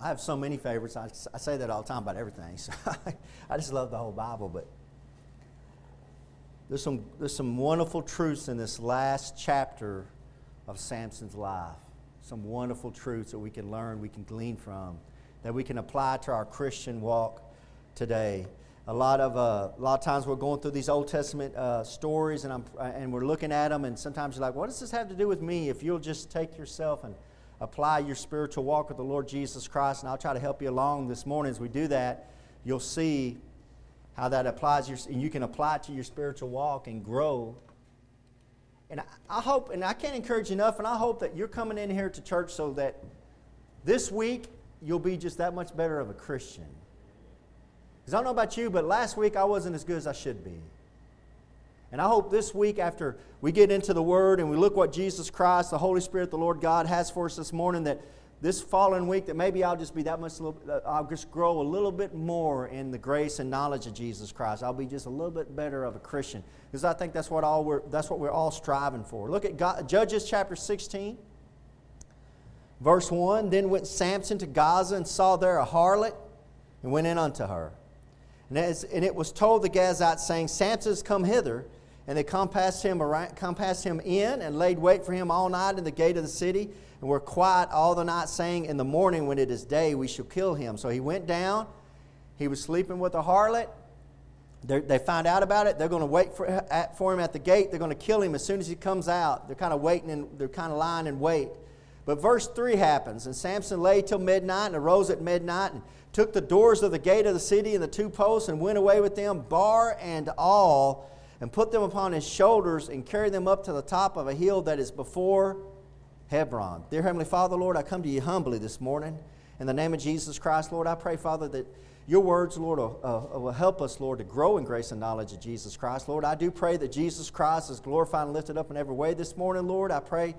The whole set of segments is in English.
I have so many favorites. I, I say that all the time about everything. So I just love the whole Bible. But there's some, there's some wonderful truths in this last chapter of Samson's life. Some wonderful truths that we can learn, we can glean from, that we can apply to our Christian walk today. A lot of, uh, a lot of times we're going through these Old Testament uh, stories and, I'm, and we're looking at them, and sometimes you're like, what does this have to do with me? If you'll just take yourself and apply your spiritual walk with the Lord Jesus Christ, and I'll try to help you along this morning as we do that, you'll see how that applies, your, and you can apply it to your spiritual walk and grow. And I, I hope, and I can't encourage enough, and I hope that you're coming in here to church so that this week you'll be just that much better of a Christian. Because I don't know about you, but last week I wasn't as good as I should be. And I hope this week, after we get into the Word and we look what Jesus Christ, the Holy Spirit, the Lord God has for us this morning, that this following week, that maybe I'll just be that much, uh, I'll just grow a little bit more in the grace and knowledge of Jesus Christ. I'll be just a little bit better of a Christian. Because I think that's what, all we're, that's what we're all striving for. Look at God, Judges chapter 16, verse 1. Then went Samson to Gaza and saw there a harlot and went in unto her. And, as, and it was told the Gazites, saying, Samson has come hither. And they compassed him, around, compassed him in and laid wait for him all night in the gate of the city and were quiet all the night, saying, In the morning when it is day, we shall kill him. So he went down. He was sleeping with a harlot. They're, they found out about it. They're going to wait for, at, for him at the gate. They're going to kill him as soon as he comes out. They're kind of waiting and they're kind of lying in wait. But verse 3 happens, and Samson lay till midnight and arose at midnight and took the doors of the gate of the city and the two posts and went away with them, bar and all and put them upon his shoulders and carry them up to the top of a hill that is before Hebron. Dear Heavenly Father, Lord, I come to you humbly this morning. In the name of Jesus Christ, Lord, I pray, Father, that your words, Lord, will, uh, will help us, Lord, to grow in grace and knowledge of Jesus Christ. Lord, I do pray that Jesus Christ is glorified and lifted up in every way this morning, Lord. I pray,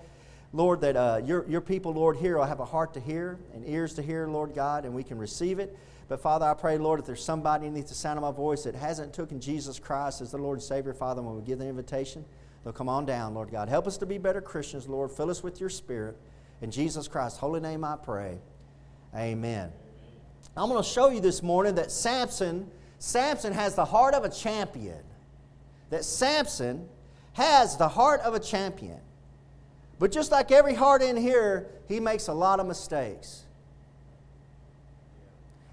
Lord, that uh, your, your people, Lord, here will have a heart to hear and ears to hear, Lord God, and we can receive it. But Father, I pray, Lord, if there's somebody beneath the sound of my voice that hasn't taken Jesus Christ as the Lord and Savior, Father, when we give the invitation, they'll come on down, Lord God. Help us to be better Christians, Lord. Fill us with your Spirit. In Jesus Christ's holy name I pray. Amen. I'm going to show you this morning that Samson, Samson has the heart of a champion. That Samson has the heart of a champion. But just like every heart in here, he makes a lot of mistakes.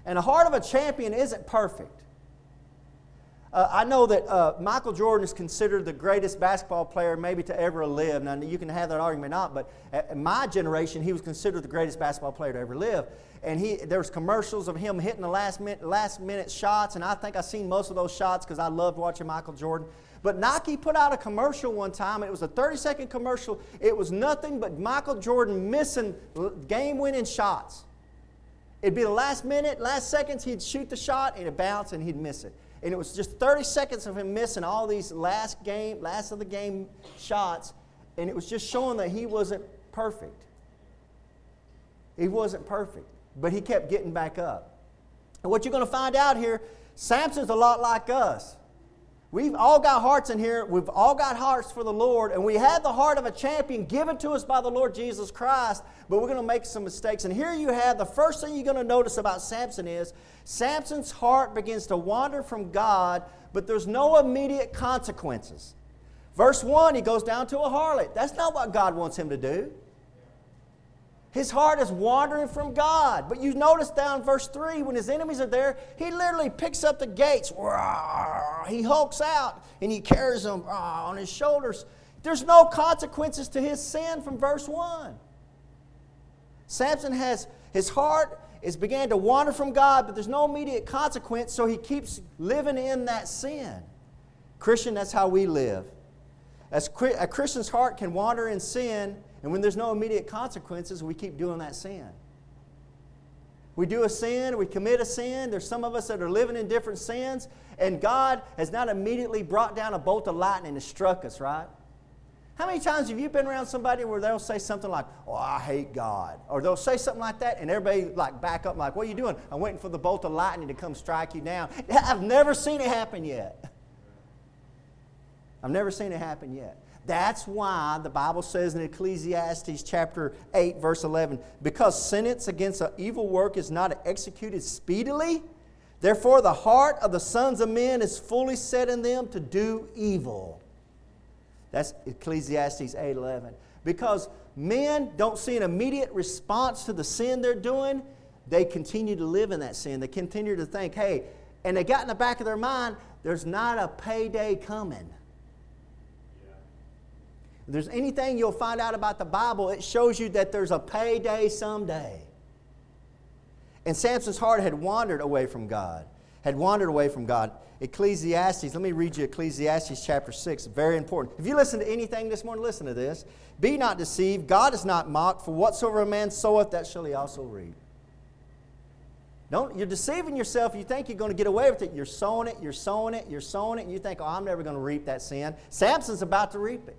And the heart of a champion isn't perfect. Uh, I know that uh, Michael Jordan is considered the greatest basketball player maybe to ever live. Now, you can have that argument or not, but in my generation, he was considered the greatest basketball player to ever live. And he, there was commercials of him hitting the last minute, last minute shots, and I think I've seen most of those shots because I loved watching Michael Jordan. But Nike put out a commercial one time. It was a 30 second commercial. It was nothing but Michael Jordan missing game winning shots. It'd be the last minute, last seconds, he'd shoot the shot, and it'd bounce, and he'd miss it. And it was just 30 seconds of him missing all these last game, last of the game shots, and it was just showing that he wasn't perfect. He wasn't perfect, but he kept getting back up. And what you're going to find out here, Samson's a lot like us. We've all got hearts in here. We've all got hearts for the Lord, and we have the heart of a champion given to us by the Lord Jesus Christ, but we're going to make some mistakes. And here you have the first thing you're going to notice about Samson is Samson's heart begins to wander from God, but there's no immediate consequences. Verse 1, he goes down to a harlot. That's not what God wants him to do. His heart is wandering from God. But you notice down verse 3, when his enemies are there, he literally picks up the gates. He hulks out and he carries them on his shoulders. There's no consequences to his sin from verse 1. Samson has his heart is began to wander from God, but there's no immediate consequence, so he keeps living in that sin. Christian, that's how we live. As a Christian's heart can wander in sin, and when there's no immediate consequences, we keep doing that sin. We do a sin, we commit a sin. There's some of us that are living in different sins, and God has not immediately brought down a bolt of lightning and struck us, right? How many times have you been around somebody where they'll say something like, Oh, I hate God? Or they'll say something like that, and everybody like back up, like, What are you doing? I'm waiting for the bolt of lightning to come strike you down. I've never seen it happen yet. I've never seen it happen yet. That's why the Bible says in Ecclesiastes chapter 8, verse 11, because sentence against an evil work is not executed speedily, therefore the heart of the sons of men is fully set in them to do evil. That's Ecclesiastes 8, 11. Because men don't see an immediate response to the sin they're doing, they continue to live in that sin. They continue to think, hey, and they got in the back of their mind, there's not a payday coming. If there's anything you'll find out about the Bible, it shows you that there's a payday someday. And Samson's heart had wandered away from God, had wandered away from God. Ecclesiastes, let me read you Ecclesiastes chapter 6, very important. If you listen to anything this morning, listen to this. Be not deceived, God is not mocked, for whatsoever a man soweth, that shall he also reap. Don't, you're deceiving yourself. You think you're going to get away with it. You're sowing it, you're sowing it, you're sowing it, and you think, oh, I'm never going to reap that sin. Samson's about to reap it.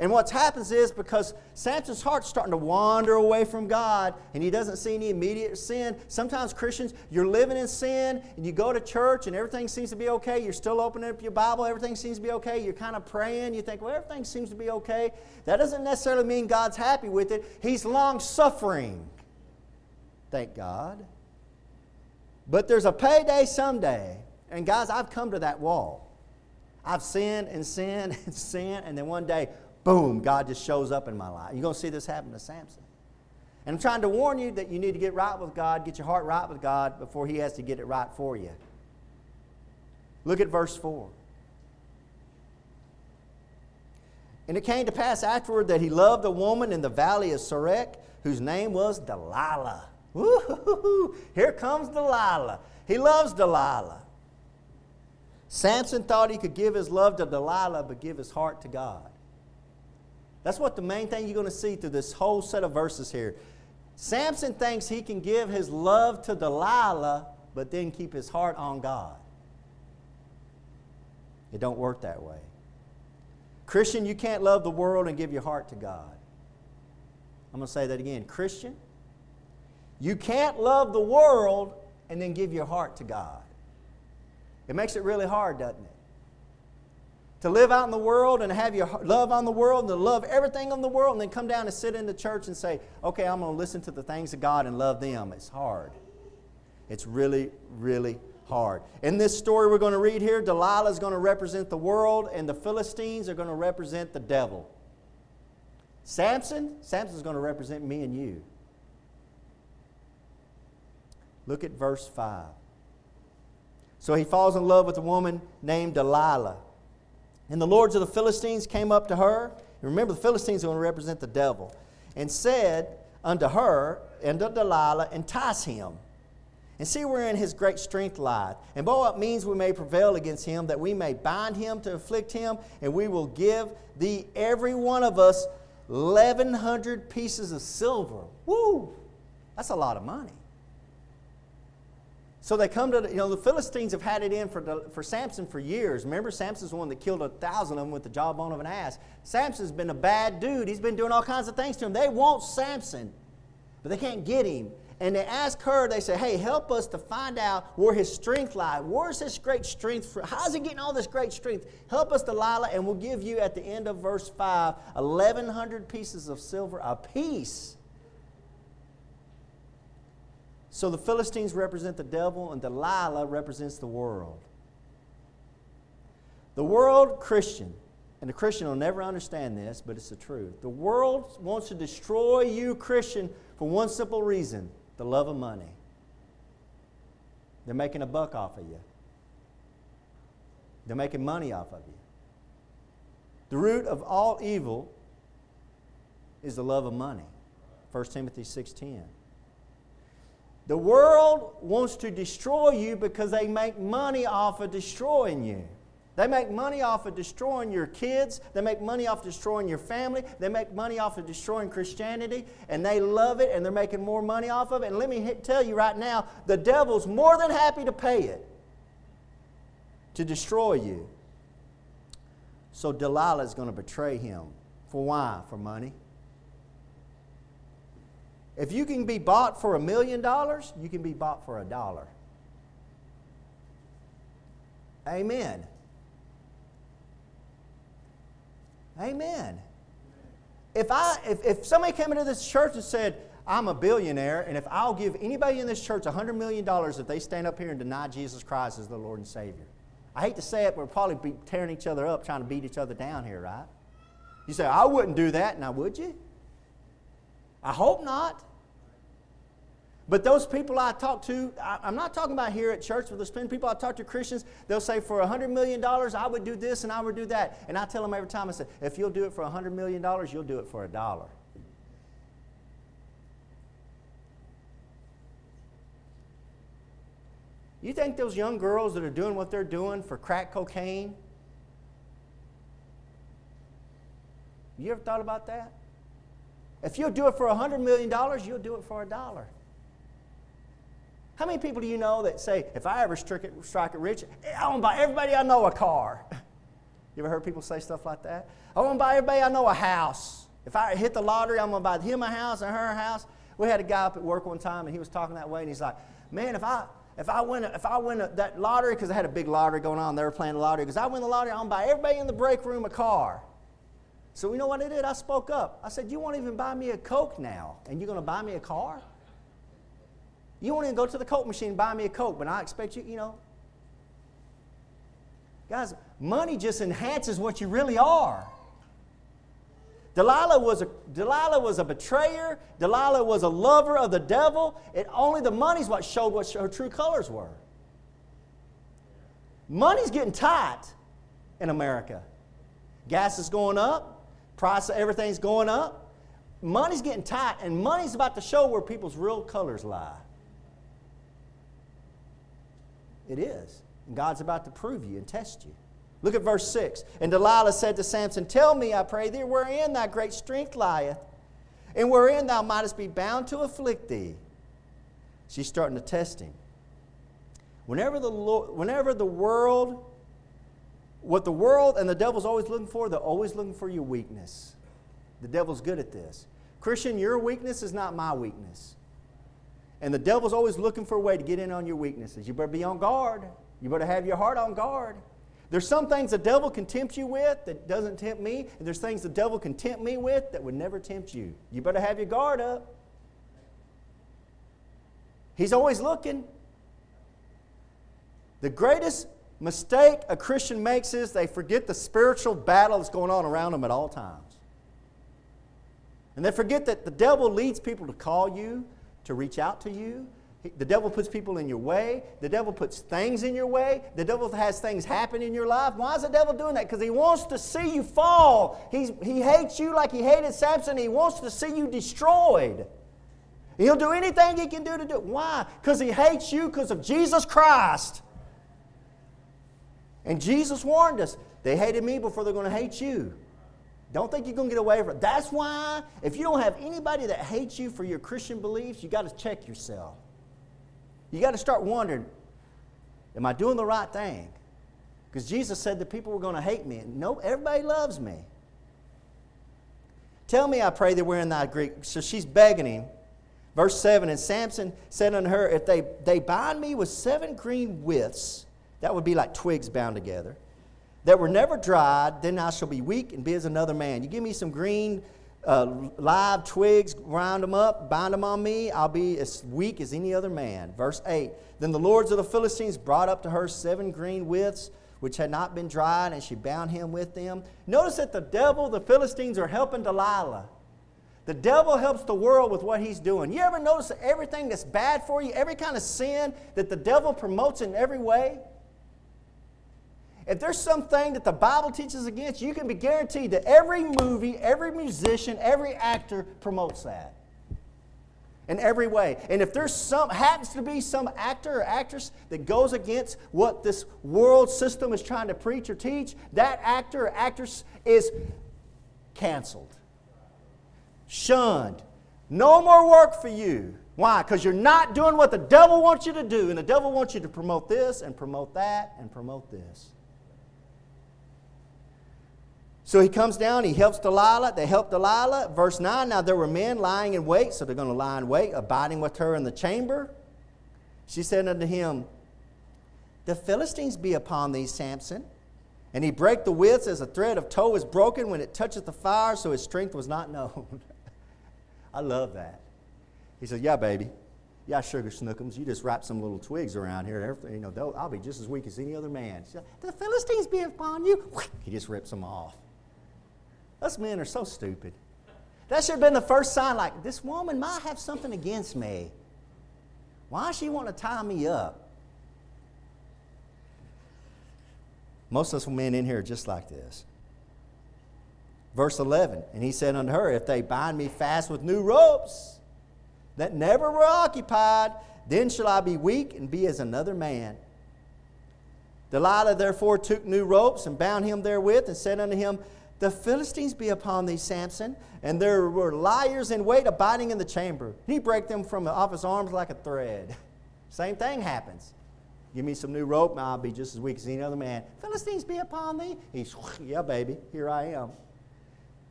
And what happens is because Samson's heart's starting to wander away from God and he doesn't see any immediate sin. Sometimes Christians, you're living in sin and you go to church and everything seems to be okay. You're still opening up your Bible, everything seems to be okay. You're kind of praying, you think, well, everything seems to be okay. That doesn't necessarily mean God's happy with it. He's long suffering. Thank God. But there's a payday someday. And guys, I've come to that wall. I've sinned and sinned and sinned, and then one day, boom, God just shows up in my life. You're going to see this happen to Samson. And I'm trying to warn you that you need to get right with God, get your heart right with God before He has to get it right for you. Look at verse 4. And it came to pass afterward that he loved a woman in the valley of Sorek, whose name was Delilah. Woo-hoo-hoo. Here comes Delilah. He loves Delilah. Samson thought he could give his love to Delilah, but give his heart to God. That's what the main thing you're going to see through this whole set of verses here. Samson thinks he can give his love to Delilah, but then keep his heart on God. It don't work that way. Christian, you can't love the world and give your heart to God. I'm going to say that again. Christian, you can't love the world and then give your heart to God. It makes it really hard, doesn't it? To live out in the world and have your love on the world and to love everything on the world and then come down and sit in the church and say, okay, I'm going to listen to the things of God and love them. It's hard. It's really, really hard. In this story we're going to read here, Delilah is going to represent the world and the Philistines are going to represent the devil. Samson, Samson's going to represent me and you. Look at verse 5. So he falls in love with a woman named Delilah. And the lords of the Philistines came up to her. Remember, the Philistines are going to represent the devil. And said unto her and to Delilah, Entice him, and see wherein his great strength lieth, and by what means we may prevail against him, that we may bind him to afflict him, and we will give thee every one of us 1,100 pieces of silver. Woo! That's a lot of money. So they come to, you know, the Philistines have had it in for, for Samson for years. Remember, Samson's one that killed a thousand of them with the jawbone of an ass. Samson's been a bad dude. He's been doing all kinds of things to him. They want Samson, but they can't get him. And they ask her, they say, hey, help us to find out where his strength lies. Where's his great strength? For, how's he getting all this great strength? Help us, Delilah, and we'll give you at the end of verse 5 1,100 pieces of silver apiece so the Philistines represent the devil, and Delilah represents the world. The world Christian, and the Christian will never understand this, but it's the truth. The world wants to destroy you, Christian, for one simple reason the love of money. They're making a buck off of you, they're making money off of you. The root of all evil is the love of money. 1 Timothy 6:10. The world wants to destroy you because they make money off of destroying you. They make money off of destroying your kids. They make money off of destroying your family. They make money off of destroying Christianity. And they love it and they're making more money off of it. And let me tell you right now the devil's more than happy to pay it to destroy you. So Delilah is going to betray him. For why? For money. If you can be bought for a million dollars, you can be bought for a dollar. Amen. Amen. If, I, if, if somebody came into this church and said, I'm a billionaire, and if I'll give anybody in this church $100 million if they stand up here and deny Jesus Christ as the Lord and Savior. I hate to say it, but we'll probably be tearing each other up, trying to beat each other down here, right? You say, I wouldn't do that. Now, would you? I hope not. But those people I talk to, I, am not talking about here at church, but been people I talk to, Christians, they'll say, for $100 million, I would do this and I would do that. And I tell them every time, I say, if you'll do it for $100 million, you'll do it for a dollar. You think those young girls that are doing what they're doing for crack cocaine? You ever thought about that? If you'll do it for $100 million, you'll do it for a dollar. How many people do you know that say, if I ever strike it, strike it rich, I want to buy everybody I know a car? You ever heard people say stuff like that? I want to buy everybody I know a house. If I hit the lottery, I'm going to buy him a house and her a house. We had a guy up at work one time, and he was talking that way, and he's like, man, if I, if I win, if I win that lottery, because I had a big lottery going on, they were playing the lottery, because I win the lottery, I'm to buy everybody in the break room a car. So you know what I did? I spoke up. I said, you won't even buy me a Coke now, and you're to buy me a car? You won't even go to the Coke machine and buy me a Coke, but I expect you, you know. Guys, money just enhances what you really are. Delilah was, a, Delilah was a betrayer. Delilah was a lover of the devil. It, only the money's what showed what her true colors were. Money's getting tight in America. Gas is going up. Price of everything's going up. Money's getting tight, and money's about to show where people's real colors lie. It is. And God's about to prove you and test you. Look at verse 6. And Delilah said to Samson, Tell me, I pray thee, wherein thy great strength lieth, and wherein thou mightest be bound to afflict thee. She's starting to test him. Whenever the, Lord, whenever the world, what the world and the devil's always looking for, they're always looking for your weakness. The devil's good at this. Christian, your weakness is not my weakness. And the devil's always looking for a way to get in on your weaknesses. You better be on guard. You better have your heart on guard. There's some things the devil can tempt you with that doesn't tempt me, and there's things the devil can tempt me with that would never tempt you. You better have your guard up. He's always looking. The greatest mistake a Christian makes is they forget the spiritual battle that's going on around them at all times. And they forget that the devil leads people to call you, to reach out to you. The devil puts people in your way. The devil puts things in your way. The devil has things happen in your life. Why is the devil doing that? Because he wants to see you fall. He's, he hates you like he hated Samson. He wants to see you destroyed. He'll do anything he can do to do it. Why? Because he hates you because of Jesus Christ. And Jesus warned us they hated me before they're going to hate you. Don't think you're going to get away from it. That's why, if you don't have anybody that hates you for your Christian beliefs, you got to check yourself. You got to start wondering, am I doing the right thing? Because Jesus said that people were going to hate me. No, everybody loves me. Tell me, I pray, that we're in thy Greek. So she's begging him. Verse 7 And Samson said unto her, If they, they bind me with seven green withs, that would be like twigs bound together that were never dried, then I shall be weak and be as another man. You give me some green uh, live twigs, round them up, bind them on me, I'll be as weak as any other man. Verse 8 Then the lords of the Philistines brought up to her seven green withs, which had not been dried, and she bound him with them. Notice that the devil, the Philistines, are helping Delilah. The devil helps the world with what he's doing. You ever notice that everything that's bad for you, every kind of sin that the devil promotes in every way, if there's something that the Bible teaches against, you can be guaranteed that every movie, every musician, every actor promotes that in every way. And if there's some happens to be some actor or actress that goes against what this world system is trying to preach or teach, that actor or actress is canceled, shunned. No more work for you. Why? Because you're not doing what the devil wants you to do. And the devil wants you to promote this and promote that and promote this. So he comes down, he helps Delilah. They help Delilah. Verse 9 Now there were men lying in wait, so they're going to lie in wait, abiding with her in the chamber. She said unto him, The Philistines be upon thee, Samson. And he brake the withs as a thread of tow is broken when it toucheth the fire, so his strength was not known. I love that. He said, Yeah, baby. Yeah, sugar snookums. You just wrap some little twigs around here. Everything, you know, I'll be just as weak as any other man. Said, the Philistines be upon you. He just rips them off. Us men are so stupid. That should have been the first sign like, this woman might have something against me. Why she want to tie me up? Most of us men in here are just like this. Verse 11, and he said unto her, If they bind me fast with new ropes that never were occupied, then shall I be weak and be as another man. Delilah therefore took new ropes and bound him therewith and said unto him, The Philistines be upon thee, Samson, and there were liars in wait abiding in the chamber. He brake them from off his arms like a thread. Same thing happens. Give me some new rope, and I'll be just as weak as any other man. Philistines be upon thee. He's, yeah, baby, here I am.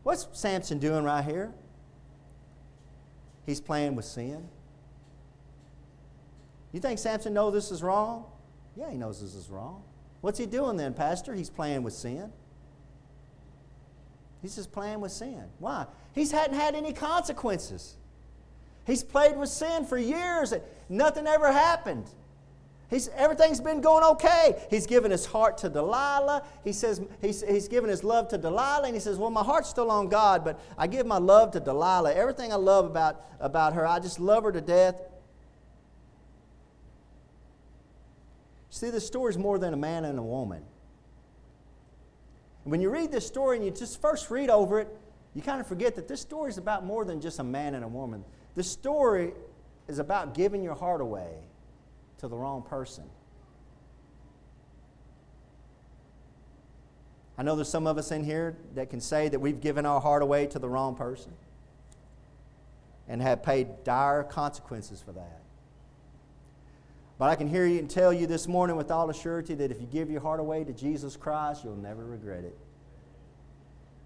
What's Samson doing right here? He's playing with sin. You think Samson knows this is wrong? Yeah, he knows this is wrong. What's he doing then, Pastor? He's playing with sin. He's just playing with sin. Why? He hadn't had any consequences. He's played with sin for years. And nothing ever happened. He's, everything's been going okay. He's given his heart to Delilah. He says he's, he's given his love to Delilah, and he says, Well, my heart's still on God, but I give my love to Delilah. Everything I love about, about her, I just love her to death. See, this story is more than a man and a woman. When you read this story and you just first read over it, you kind of forget that this story is about more than just a man and a woman. This story is about giving your heart away to the wrong person. I know there's some of us in here that can say that we've given our heart away to the wrong person and have paid dire consequences for that. But I can hear you and tell you this morning with all assurity that if you give your heart away to Jesus Christ, you'll never regret it.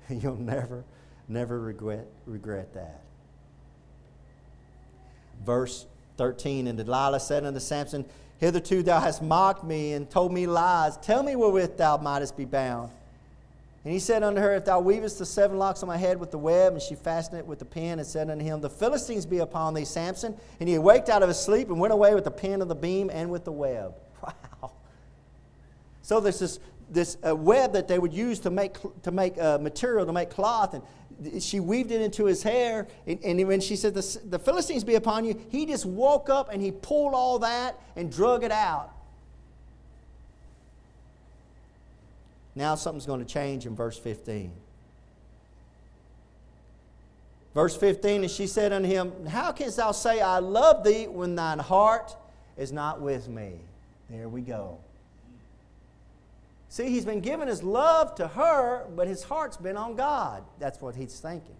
you'll never, never regret, regret that. Verse 13 And Delilah said unto Samson, Hitherto thou hast mocked me and told me lies. Tell me wherewith thou mightest be bound. And he said unto her, If thou weavest the seven locks on my head with the web, and she fastened it with the pin, and said unto him, The Philistines be upon thee, Samson. And he awaked out of his sleep and went away with the pin of the beam and with the web. Wow. So there's this, this uh, web that they would use to make, to make uh, material, to make cloth. And she weaved it into his hair. And, and when she said, the, the Philistines be upon you, he just woke up and he pulled all that and drug it out. Now something's going to change in verse 15. Verse 15, and she said unto him, How canst thou say, I love thee, when thine heart is not with me? There we go. See, he's been giving his love to her, but his heart's been on God. That's what he's thinking.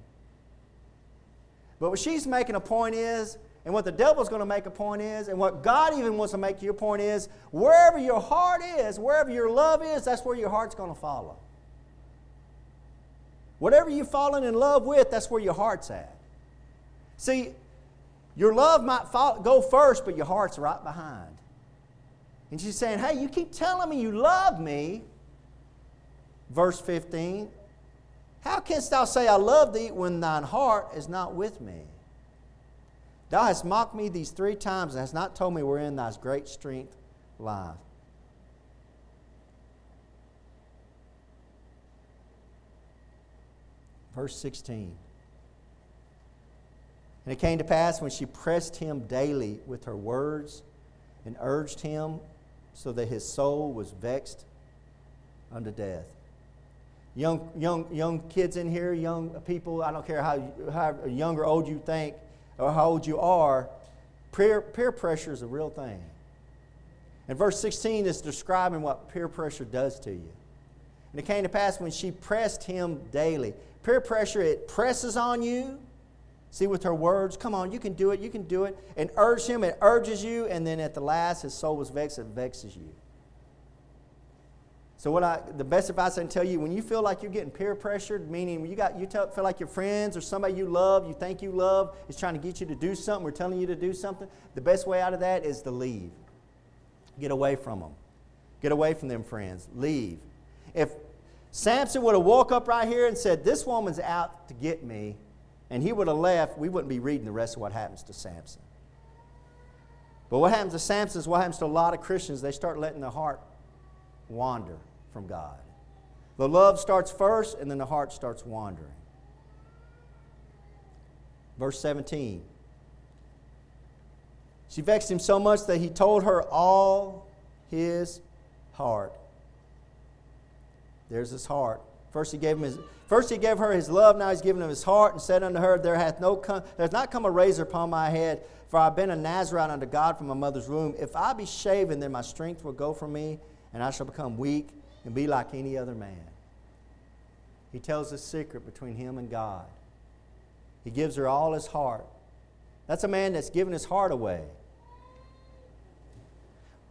But what she's making a point is, and what the devil's going to make a point is, and what God even wants to make your point is, wherever your heart is, wherever your love is, that's where your heart's going to follow. Whatever you've fallen in love with, that's where your heart's at. See, your love might go first, but your heart's right behind. And she's saying, Hey, you keep telling me you love me. Verse 15 How canst thou say, I love thee, when thine heart is not with me? Thou hast mocked me these three times and hast not told me wherein thy great strength lieth. Verse 16. And it came to pass when she pressed him daily with her words and urged him so that his soul was vexed unto death. Young, young, young kids in here, young people, I don't care how, how young or old you think or how old you are, peer, peer pressure is a real thing. And verse 16 is describing what peer pressure does to you. And it came to pass when she pressed him daily. Peer pressure, it presses on you See, with her words, come on, you can do it, you can do it, and urge him, it urges you, and then at the last, his soul was vexed, it vexes you. So, what I, the best advice I can tell you, when you feel like you're getting peer pressured, meaning you, got, you tell, feel like your friends or somebody you love, you think you love, is trying to get you to do something or telling you to do something, the best way out of that is to leave. Get away from them. Get away from them friends. Leave. If Samson would have woke up right here and said, This woman's out to get me, and he would have left, we wouldn't be reading the rest of what happens to Samson. But what happens to Samson is what happens to a lot of Christians. They start letting their heart wander from God. The love starts first, and then the heart starts wandering. Verse 17. She vexed him so much that he told her all his heart. There's his heart. First he gave him his first he gave her his love, now he's given him his heart, and said unto her, There hath no come, there not come a razor upon my head, for I've been a Nazarite unto God from my mother's womb. If I be shaven, then my strength will go from me, and I shall become weak and be like any other man. He tells the secret between him and God. He gives her all his heart. That's a man that's given his heart away.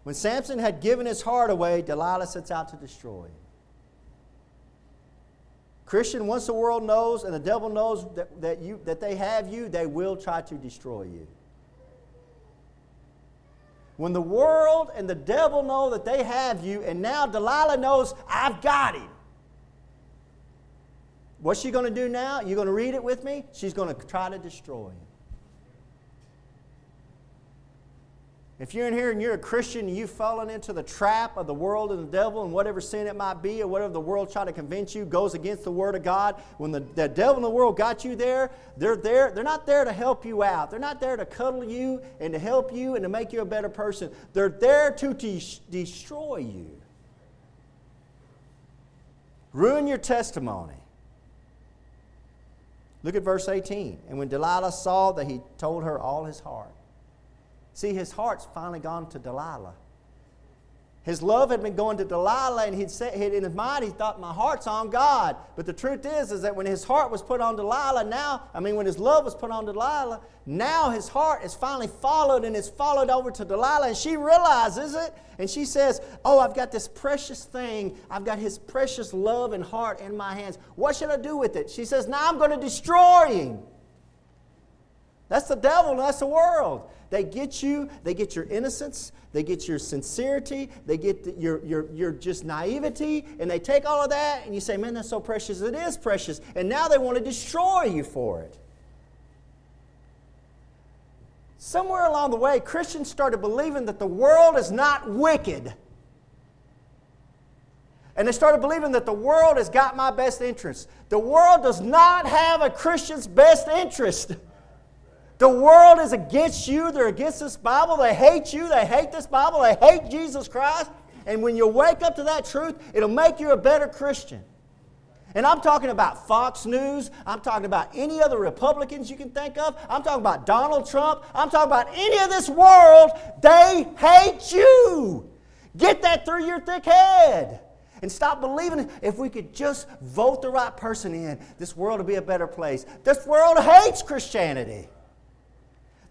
When Samson had given his heart away, Delilah sets out to destroy him. Christian, once the world knows and the devil knows that, that, you, that they have you, they will try to destroy you. When the world and the devil know that they have you, and now Delilah knows, I've got him. What's she going to do now? You're going to read it with me? She's going to try to destroy him. If you're in here and you're a Christian and you've fallen into the trap of the world and the devil and whatever sin it might be or whatever the world try to convince you goes against the Word of God, when the, the devil and the world got you there, they're there. They're not there to help you out. They're not there to cuddle you and to help you and to make you a better person. They're there to de- destroy you. Ruin your testimony. Look at verse 18. And when Delilah saw that he told her all his heart, See, his heart's finally gone to Delilah. His love had been going to Delilah, and he'd said, in his mind, he thought, My heart's on God. But the truth is, is that when his heart was put on Delilah, now, I mean, when his love was put on Delilah, now his heart is finally followed and is followed over to Delilah, and she realizes it, and she says, Oh, I've got this precious thing. I've got his precious love and heart in my hands. What should I do with it? She says, Now I'm going to destroy him. That's the devil, that's the world. They get you, they get your innocence, they get your sincerity, they get the, your, your, your just naivety, and they take all of that, and you say, Man, that's so precious. It is precious. And now they want to destroy you for it. Somewhere along the way, Christians started believing that the world is not wicked. And they started believing that the world has got my best interest. The world does not have a Christian's best interest. The world is against you. They're against this Bible. They hate you. They hate this Bible. They hate Jesus Christ. And when you wake up to that truth, it'll make you a better Christian. And I'm talking about Fox News. I'm talking about any other Republicans you can think of. I'm talking about Donald Trump. I'm talking about any of this world. They hate you. Get that through your thick head. And stop believing if we could just vote the right person in, this world would be a better place. This world hates Christianity.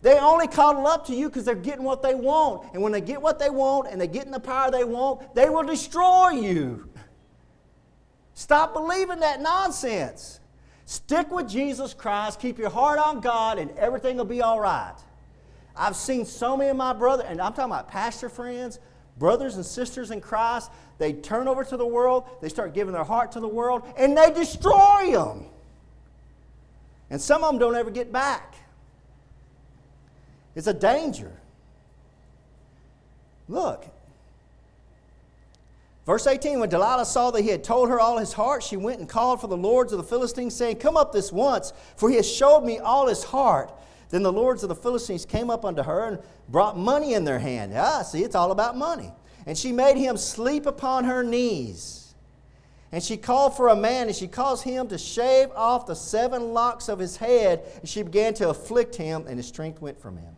They only coddle up to you because they're getting what they want. And when they get what they want and they get in the power they want, they will destroy you. Stop believing that nonsense. Stick with Jesus Christ, keep your heart on God, and everything will be all right. I've seen so many of my brothers, and I'm talking about pastor friends, brothers and sisters in Christ, they turn over to the world, they start giving their heart to the world, and they destroy them. And some of them don't ever get back. It's a danger. Look. Verse 18 When Delilah saw that he had told her all his heart, she went and called for the lords of the Philistines, saying, Come up this once, for he has showed me all his heart. Then the lords of the Philistines came up unto her and brought money in their hand. Ah, see, it's all about money. And she made him sleep upon her knees. And she called for a man, and she caused him to shave off the seven locks of his head. And she began to afflict him, and his strength went from him.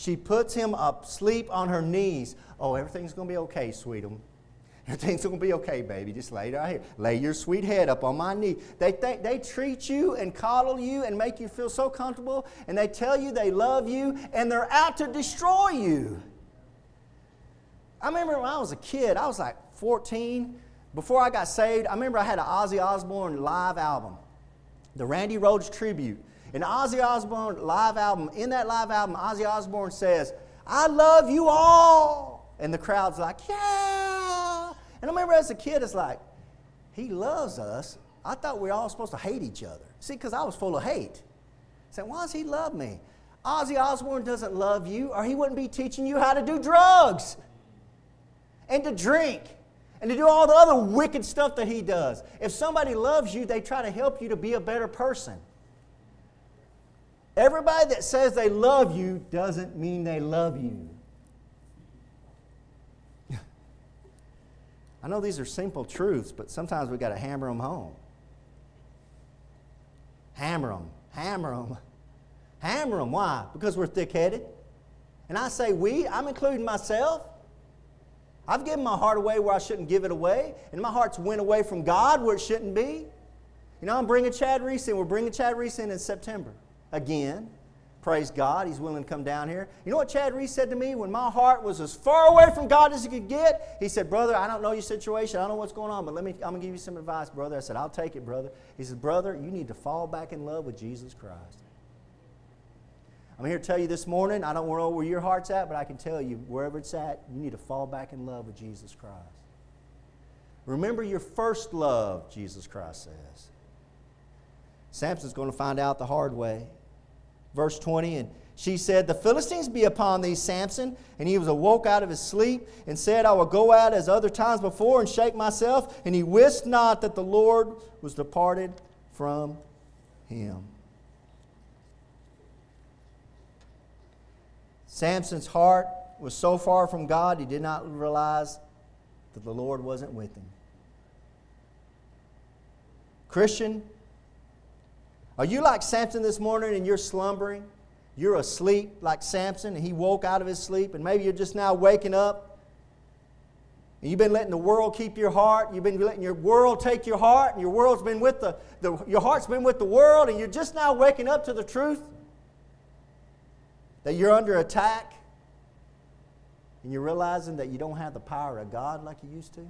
She puts him up, sleep on her knees. Oh, everything's going to be okay, sweetum. Everything's going to be okay, baby. Just lay right here. Lay your sweet head up on my knee. They, they treat you and coddle you and make you feel so comfortable, and they tell you they love you, and they're out to destroy you. I remember when I was a kid, I was like 14. Before I got saved, I remember I had an Ozzy Osbourne live album, the Randy Rhoads Tribute. In Ozzy Osbourne live album, in that live album, Ozzy Osbourne says, I love you all. And the crowd's like, yeah. And I remember as a kid, it's like, he loves us. I thought we were all supposed to hate each other. See, because I was full of hate. Said, why does he love me? Ozzy Osbourne doesn't love you, or he wouldn't be teaching you how to do drugs and to drink and to do all the other wicked stuff that he does. If somebody loves you, they try to help you to be a better person. Everybody that says they love you doesn't mean they love you. I know these are simple truths, but sometimes we got to hammer them home. Hammer them, hammer them, hammer them. Why? Because we're thick headed. And I say we, I'm including myself. I've given my heart away where I shouldn't give it away, and my heart's went away from God where it shouldn't be. You know, I'm bringing Chad Reese in. We're bringing Chad Reese in in September again. Praise God, he's willing to come down here. You know what Chad Reese said to me when my heart was as far away from God as it could get? He said, Brother, I don't know your situation. I don't know what's going on, but let me, I'm going to give you some advice, brother. I said, I'll take it, brother. He said, Brother, you need to fall back in love with Jesus Christ. I'm here to tell you this morning, I don't know where your heart's at, but I can tell you, wherever it's at, you need to fall back in love with Jesus Christ. Remember your first love, Jesus Christ says. Samson's going to find out the hard way. Verse 20, and she said, The Philistines be upon thee, Samson. And he was awoke out of his sleep and said, I will go out as other times before and shake myself. And he wist not that the Lord was departed from him. Samson's heart was so far from God, he did not realize that the Lord wasn't with him. Christian, are you like Samson this morning and you're slumbering? You're asleep like Samson and he woke out of his sleep, and maybe you're just now waking up. And you've been letting the world keep your heart. You've been letting your world take your heart, and your world's been with the, the your heart's been with the world, and you're just now waking up to the truth that you're under attack, and you're realizing that you don't have the power of God like you used to.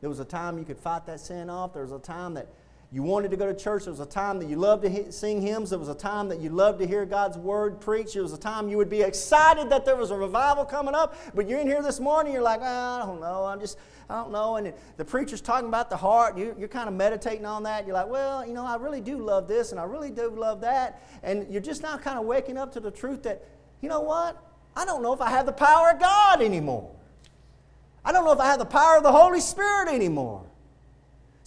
There was a time you could fight that sin off. There was a time that you wanted to go to church. There was a time that you loved to sing hymns. There was a time that you loved to hear God's word preached. There was a time you would be excited that there was a revival coming up. But you're in here this morning, you're like, oh, I don't know. I'm just, I don't know. And the preacher's talking about the heart. You, you're kind of meditating on that. You're like, well, you know, I really do love this and I really do love that. And you're just now kind of waking up to the truth that, you know what? I don't know if I have the power of God anymore. I don't know if I have the power of the Holy Spirit anymore.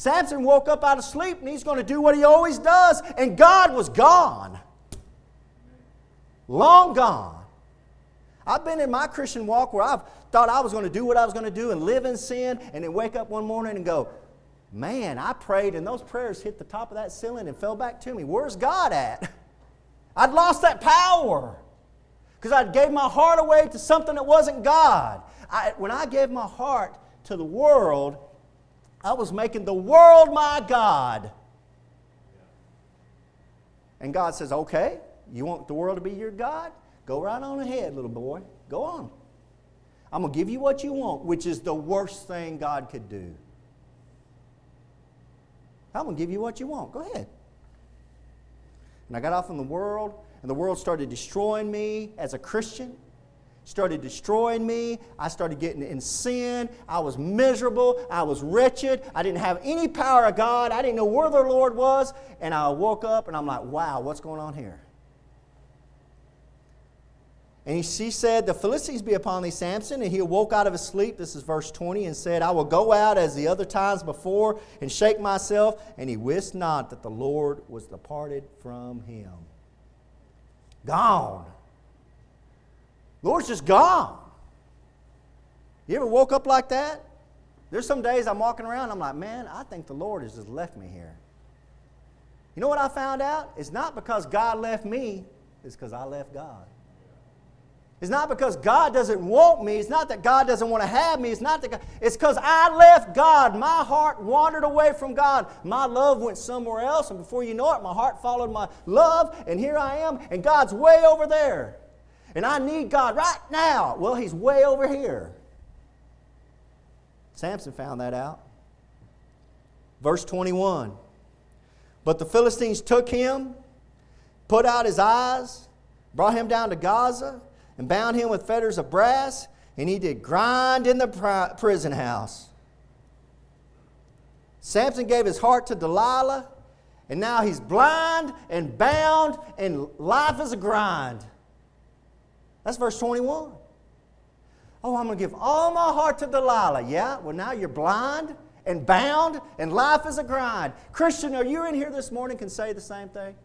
Samson woke up out of sleep and he's going to do what he always does, and God was gone. Long gone. I've been in my Christian walk where I've thought I was going to do what I was going to do and live in sin, and then wake up one morning and go, Man, I prayed, and those prayers hit the top of that ceiling and fell back to me. Where's God at? I'd lost that power because I gave my heart away to something that wasn't God. I, when I gave my heart to the world, I was making the world my God. And God says, Okay, you want the world to be your God? Go right on ahead, little boy. Go on. I'm going to give you what you want, which is the worst thing God could do. I'm going to give you what you want. Go ahead. And I got off in the world, and the world started destroying me as a Christian started destroying me. I started getting in sin. I was miserable. I was wretched. I didn't have any power of God. I didn't know where the Lord was. And I woke up and I'm like, wow, what's going on here? And she said, The Philistines be upon thee, Samson. And he awoke out of his sleep, this is verse 20, and said, I will go out as the other times before and shake myself. And he wist not that the Lord was departed from him. Gone. Lord's just gone. You ever woke up like that? There's some days I'm walking around, I'm like, man, I think the Lord has just left me here. You know what I found out? It's not because God left me, it's because I left God. It's not because God doesn't want me. It's not that God doesn't want to have me. It's not that God, it's because I left God. My heart wandered away from God. My love went somewhere else, and before you know it, my heart followed my love, and here I am, and God's way over there and I need God right now. Well, he's way over here. Samson found that out. Verse 21 But the Philistines took him, put out his eyes, brought him down to Gaza, and bound him with fetters of brass. and he did grind in the prison house. Samson gave his heart to Delilah, and now he's blind and bound, and life is a grind. That's verse 21. Oh, I'm going to give all my heart to Delilah. Yeah? Well, now you're blind and bound, and life is a grind. Christian, are you in here this morning can say the same thing?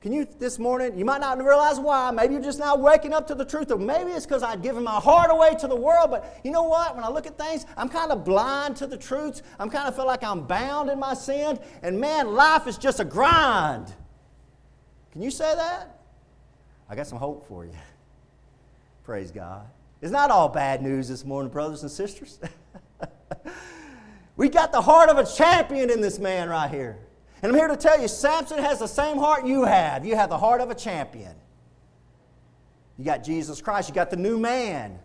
Can you this morning? You might not realize why. Maybe you're just now waking up to the truth, or maybe it's because I've given my heart away to the world. But you know what? When I look at things, I'm kind of blind to the truths. I'm kind of feel like I'm bound in my sin. And man, life is just a grind. Can you say that? I got some hope for you. Praise God. It's not all bad news this morning, brothers and sisters. we got the heart of a champion in this man right here. And I'm here to tell you, Samson has the same heart you have. You have the heart of a champion. You got Jesus Christ, you got the new man.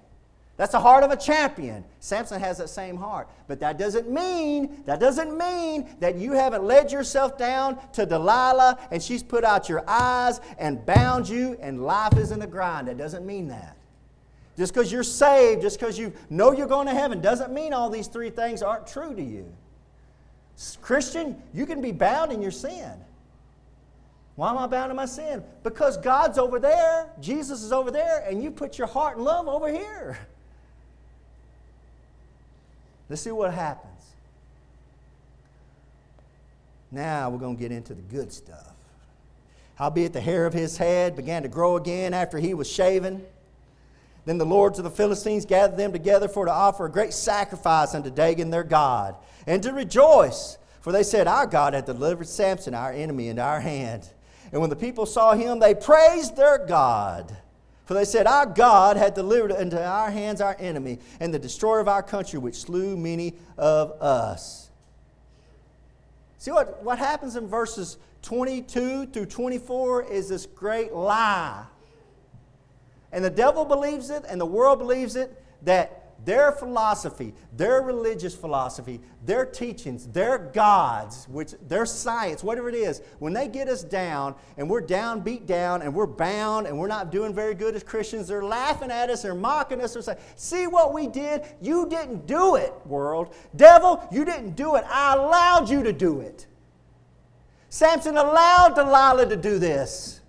That's the heart of a champion. Samson has that same heart. But that doesn't mean, that doesn't mean that you haven't led yourself down to Delilah and she's put out your eyes and bound you and life is in a grind. That doesn't mean that. Just because you're saved, just because you know you're going to heaven, doesn't mean all these three things aren't true to you. Christian, you can be bound in your sin. Why am I bound in my sin? Because God's over there, Jesus is over there, and you put your heart and love over here. Let's see what happens. Now we're going to get into the good stuff. Howbeit the hair of his head began to grow again after he was shaven. Then the lords of the Philistines gathered them together for to offer a great sacrifice unto Dagon their God, and to rejoice. For they said, Our God hath delivered Samson, our enemy, into our hand. And when the people saw him, they praised their God. For they said, Our God hath delivered into our hands our enemy, and the destroyer of our country, which slew many of us. See what, what happens in verses 22 through 24 is this great lie and the devil believes it, and the world believes it, that their philosophy, their religious philosophy, their teachings, their gods, which their science, whatever it is, when they get us down and we're down, beat down, and we're bound and we're not doing very good as Christians, they're laughing at us, they're mocking us, they're saying, See what we did? You didn't do it, world. Devil, you didn't do it. I allowed you to do it. Samson allowed Delilah to do this.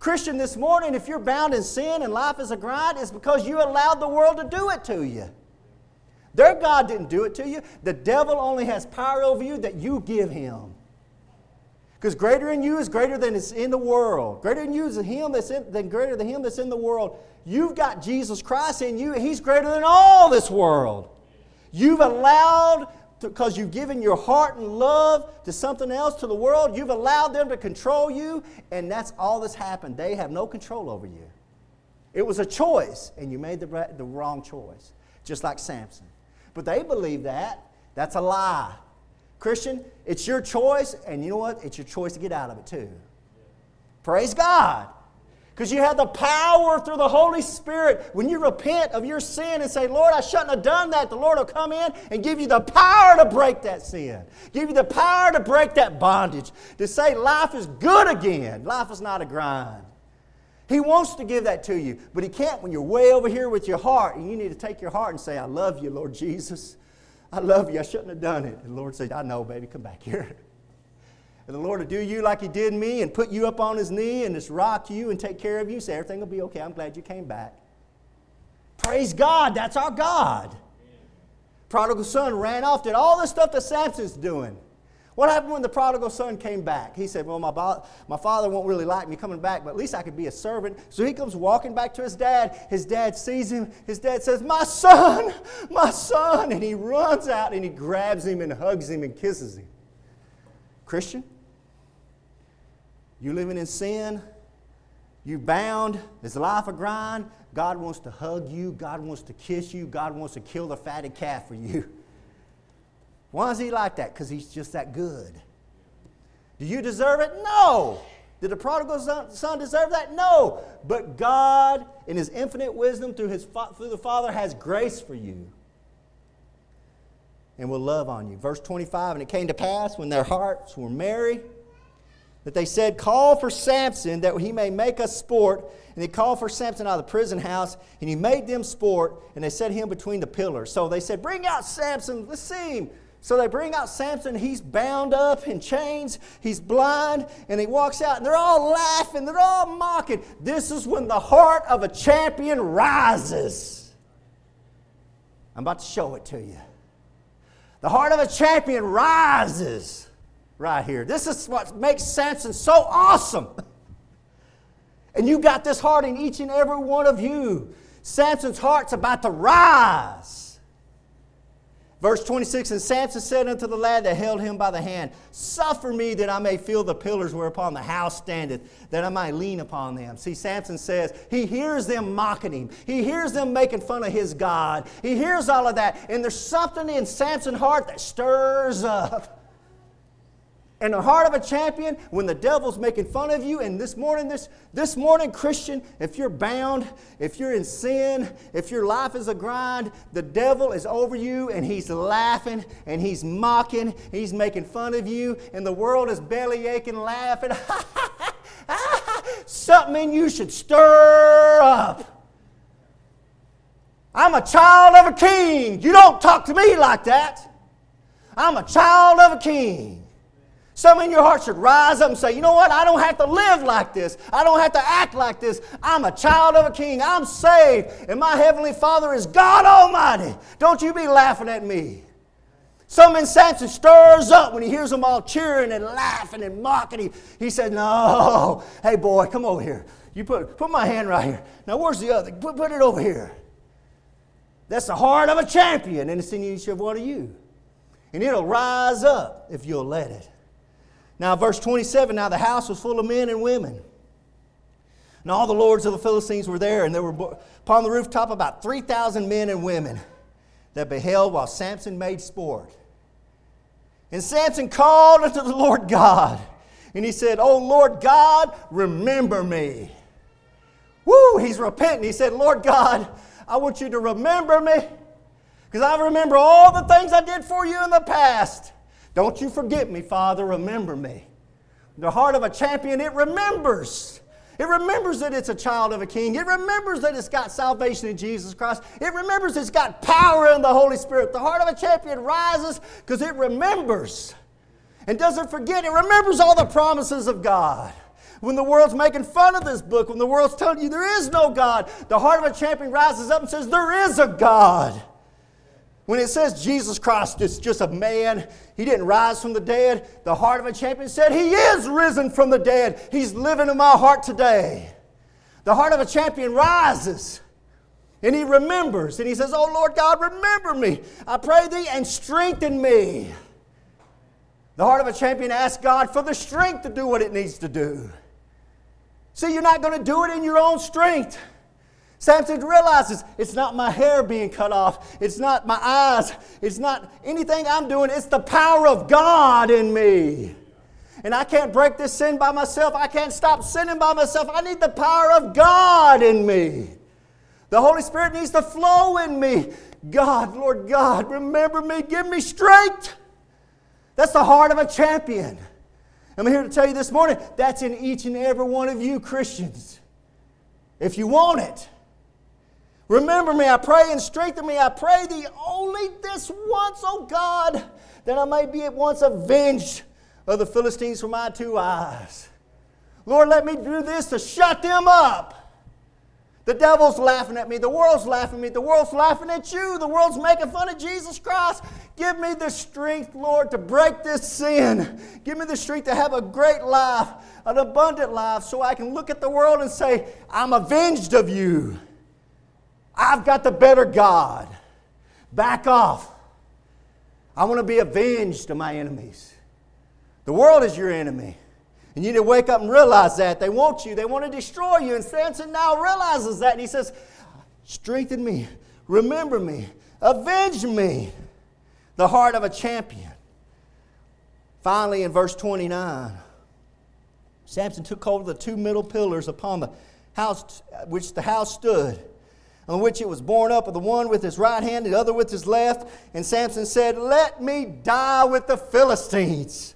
Christian, this morning, if you're bound in sin and life is a grind, it's because you allowed the world to do it to you. Their God didn't do it to you. The devil only has power over you that you give him. Because greater in you is greater than is in the world. Greater in you is him that's in, than greater than him that's in the world. You've got Jesus Christ in you, he's greater than all this world. You've allowed because you've given your heart and love to something else, to the world. You've allowed them to control you, and that's all that's happened. They have no control over you. It was a choice, and you made the, the wrong choice, just like Samson. But they believe that. That's a lie. Christian, it's your choice, and you know what? It's your choice to get out of it too. Praise God. Because you have the power through the Holy Spirit. When you repent of your sin and say, Lord, I shouldn't have done that, the Lord will come in and give you the power to break that sin, give you the power to break that bondage, to say life is good again. Life is not a grind. He wants to give that to you, but He can't when you're way over here with your heart. And you need to take your heart and say, I love you, Lord Jesus. I love you. I shouldn't have done it. And the Lord said, I know, baby, come back here. And the Lord will do you like He did me and put you up on His knee and just rock you and take care of you. Say, everything will be okay. I'm glad you came back. Praise God. That's our God. Prodigal son ran off, did all the stuff that Samson's doing. What happened when the prodigal son came back? He said, Well, my, my father won't really like me coming back, but at least I could be a servant. So he comes walking back to his dad. His dad sees him. His dad says, My son, my son. And he runs out and he grabs him and hugs him and kisses him. Christian, you living in sin, You're bound, it's a life a grind. God wants to hug you, God wants to kiss you, God wants to kill the fatted calf for you. Why is he like that? Because he's just that good. Do you deserve it? No. Did the prodigal son deserve that? No. But God, in his infinite wisdom through, his, through the Father, has grace for you and will love on you. Verse 25 And it came to pass when their hearts were merry that they said, Call for Samson that he may make us sport. And they called for Samson out of the prison house, and he made them sport, and they set him between the pillars. So they said, Bring out Samson, let's see him. So they bring out Samson. He's bound up in chains. He's blind. And he walks out, and they're all laughing. They're all mocking. This is when the heart of a champion rises. I'm about to show it to you. The heart of a champion rises right here. This is what makes Samson so awesome. And you got this heart in each and every one of you. Samson's heart's about to rise. Verse 26 And Samson said unto the lad that held him by the hand, Suffer me that I may feel the pillars whereupon the house standeth, that I might lean upon them. See, Samson says he hears them mocking him, he hears them making fun of his God, he hears all of that, and there's something in Samson's heart that stirs up. In the heart of a champion, when the devil's making fun of you, and this morning, this, this morning, Christian, if you're bound, if you're in sin, if your life is a grind, the devil is over you and he's laughing and he's mocking, he's making fun of you, and the world is belly aching, laughing. Something in you should stir up. I'm a child of a king. You don't talk to me like that. I'm a child of a king. Some in your heart should rise up and say, you know what? I don't have to live like this. I don't have to act like this. I'm a child of a king. I'm saved. And my heavenly Father is God Almighty. Don't you be laughing at me. Some in Samson stirs up when he hears them all cheering and laughing and mocking. He, he said, No, hey boy, come over here. You put, put my hand right here. Now, where's the other? Put, put it over here. That's the heart of a champion, and it's in each of one of you. And it'll rise up if you'll let it. Now, verse 27 now the house was full of men and women. And all the lords of the Philistines were there, and there were upon the rooftop about 3,000 men and women that beheld while Samson made sport. And Samson called unto the Lord God, and he said, Oh Lord God, remember me. Woo, he's repenting. He said, Lord God, I want you to remember me because I remember all the things I did for you in the past. Don't you forget me, Father. Remember me. The heart of a champion, it remembers. It remembers that it's a child of a king. It remembers that it's got salvation in Jesus Christ. It remembers it's got power in the Holy Spirit. The heart of a champion rises because it remembers and doesn't forget. It remembers all the promises of God. When the world's making fun of this book, when the world's telling you there is no God, the heart of a champion rises up and says, There is a God. When it says Jesus Christ is just a man, he didn't rise from the dead, the heart of a champion said, He is risen from the dead. He's living in my heart today. The heart of a champion rises and he remembers and he says, Oh Lord God, remember me. I pray thee and strengthen me. The heart of a champion asks God for the strength to do what it needs to do. See, you're not going to do it in your own strength. Samson realizes it's not my hair being cut off, it's not my eyes, it's not anything I'm doing, it's the power of God in me. And I can't break this sin by myself. I can't stop sinning by myself. I need the power of God in me. The Holy Spirit needs to flow in me. God, Lord God, remember me, give me strength. That's the heart of a champion. I'm here to tell you this morning that's in each and every one of you Christians. If you want it. Remember me, I pray, and strengthen me. I pray thee only this once, O God, that I may be at once avenged of the Philistines from my two eyes. Lord, let me do this to shut them up. The devil's laughing at me. The world's laughing at me. The world's laughing at you. The world's making fun of Jesus Christ. Give me the strength, Lord, to break this sin. Give me the strength to have a great life, an abundant life, so I can look at the world and say, I'm avenged of you. I've got the better God. Back off. I want to be avenged of my enemies. The world is your enemy. And you need to wake up and realize that. They want you, they want to destroy you. And Samson now realizes that. And he says, Strengthen me, remember me, avenge me. The heart of a champion. Finally, in verse 29, Samson took hold of the two middle pillars upon the house which the house stood on which it was borne up of the one with his right hand, the other with his left. And Samson said, Let me die with the Philistines.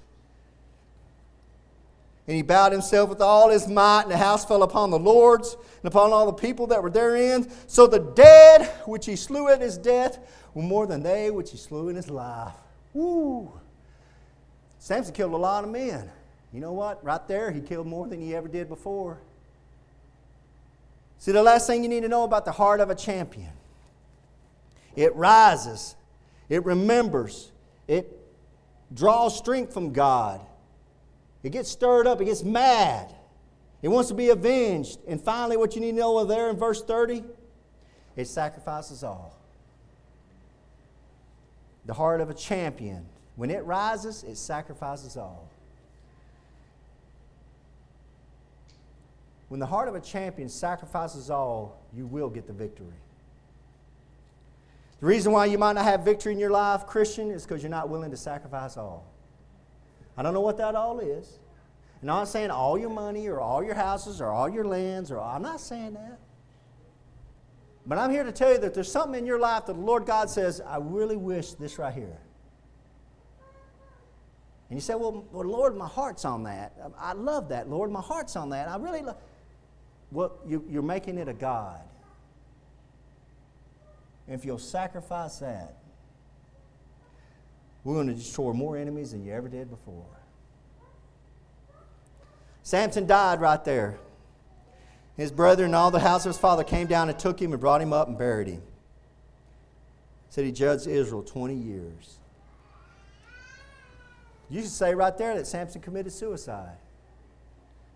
And he bowed himself with all his might, and the house fell upon the lords and upon all the people that were therein. So the dead which he slew at his death were more than they which he slew in his life. Woo! Samson killed a lot of men. You know what? Right there, he killed more than he ever did before. See, the last thing you need to know about the heart of a champion it rises, it remembers, it draws strength from God, it gets stirred up, it gets mad, it wants to be avenged. And finally, what you need to know over there in verse 30 it sacrifices all. The heart of a champion, when it rises, it sacrifices all. When the heart of a champion sacrifices all, you will get the victory. The reason why you might not have victory in your life, Christian, is because you're not willing to sacrifice all. I don't know what that all is. And I'm not saying all your money or all your houses or all your lands or I'm not saying that. But I'm here to tell you that there's something in your life that the Lord God says, I really wish this right here. And you say, well, well, Lord, my heart's on that. I love that, Lord. My heart's on that. I really love well, you, you're making it a God. If you'll sacrifice that, we're going to destroy more enemies than you ever did before. Samson died right there. His brother and all the house of his father came down and took him and brought him up and buried him. Said he judged Israel 20 years. You should say right there that Samson committed suicide.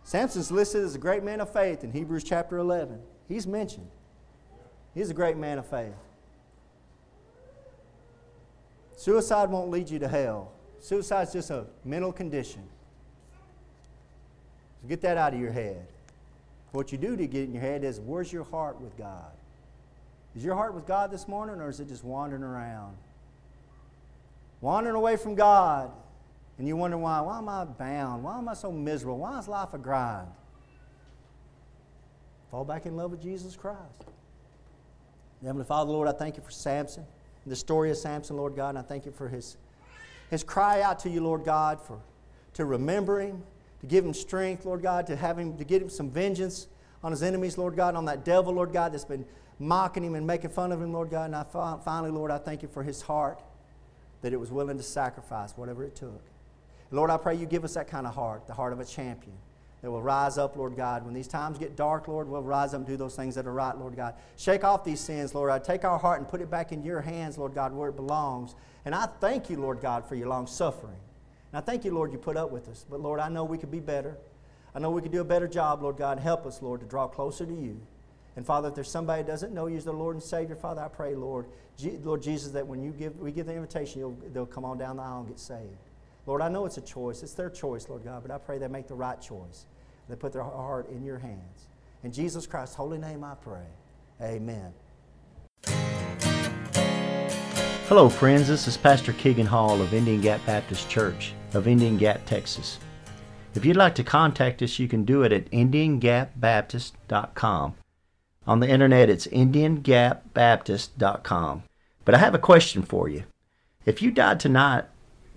Samson's listed as a great man of faith in Hebrews chapter 11. He's mentioned. He's a great man of faith. Suicide won't lead you to hell. Suicide's just a mental condition. So get that out of your head. What you do to get in your head is where's your heart with God? Is your heart with God this morning or is it just wandering around? Wandering away from God and you wonder why. Why am I bound? Why am I so miserable? Why is life a grind? Fall back in love with Jesus Christ. Heavenly Father, Lord, I thank you for Samson, the story of Samson, Lord God, and I thank you for his, his cry out to you, Lord God, for to remember him, to give him strength, Lord God, to have him to get him some vengeance on his enemies, Lord God, on that devil, Lord God, that's been mocking him and making fun of him, Lord God. And I finally, Lord, I thank you for his heart that it was willing to sacrifice whatever it took. Lord, I pray you give us that kind of heart, the heart of a champion that will rise up, Lord God. When these times get dark, Lord, we'll rise up and do those things that are right, Lord God. Shake off these sins, Lord. I take our heart and put it back in your hands, Lord God, where it belongs. And I thank you, Lord God, for your long suffering. And I thank you, Lord, you put up with us. But Lord, I know we could be better. I know we could do a better job, Lord God. Help us, Lord, to draw closer to you. And Father, if there's somebody that doesn't know you as the Lord and Savior, Father, I pray, Lord, Lord Jesus, that when you give, we give the invitation, they'll come on down the aisle and get saved. Lord, I know it's a choice. It's their choice, Lord God, but I pray they make the right choice. They put their heart in your hands. In Jesus Christ's holy name I pray. Amen. Hello, friends. This is Pastor Keegan Hall of Indian Gap Baptist Church of Indian Gap, Texas. If you'd like to contact us, you can do it at IndianGapBaptist.com. On the internet, it's IndianGapBaptist.com. But I have a question for you. If you died tonight,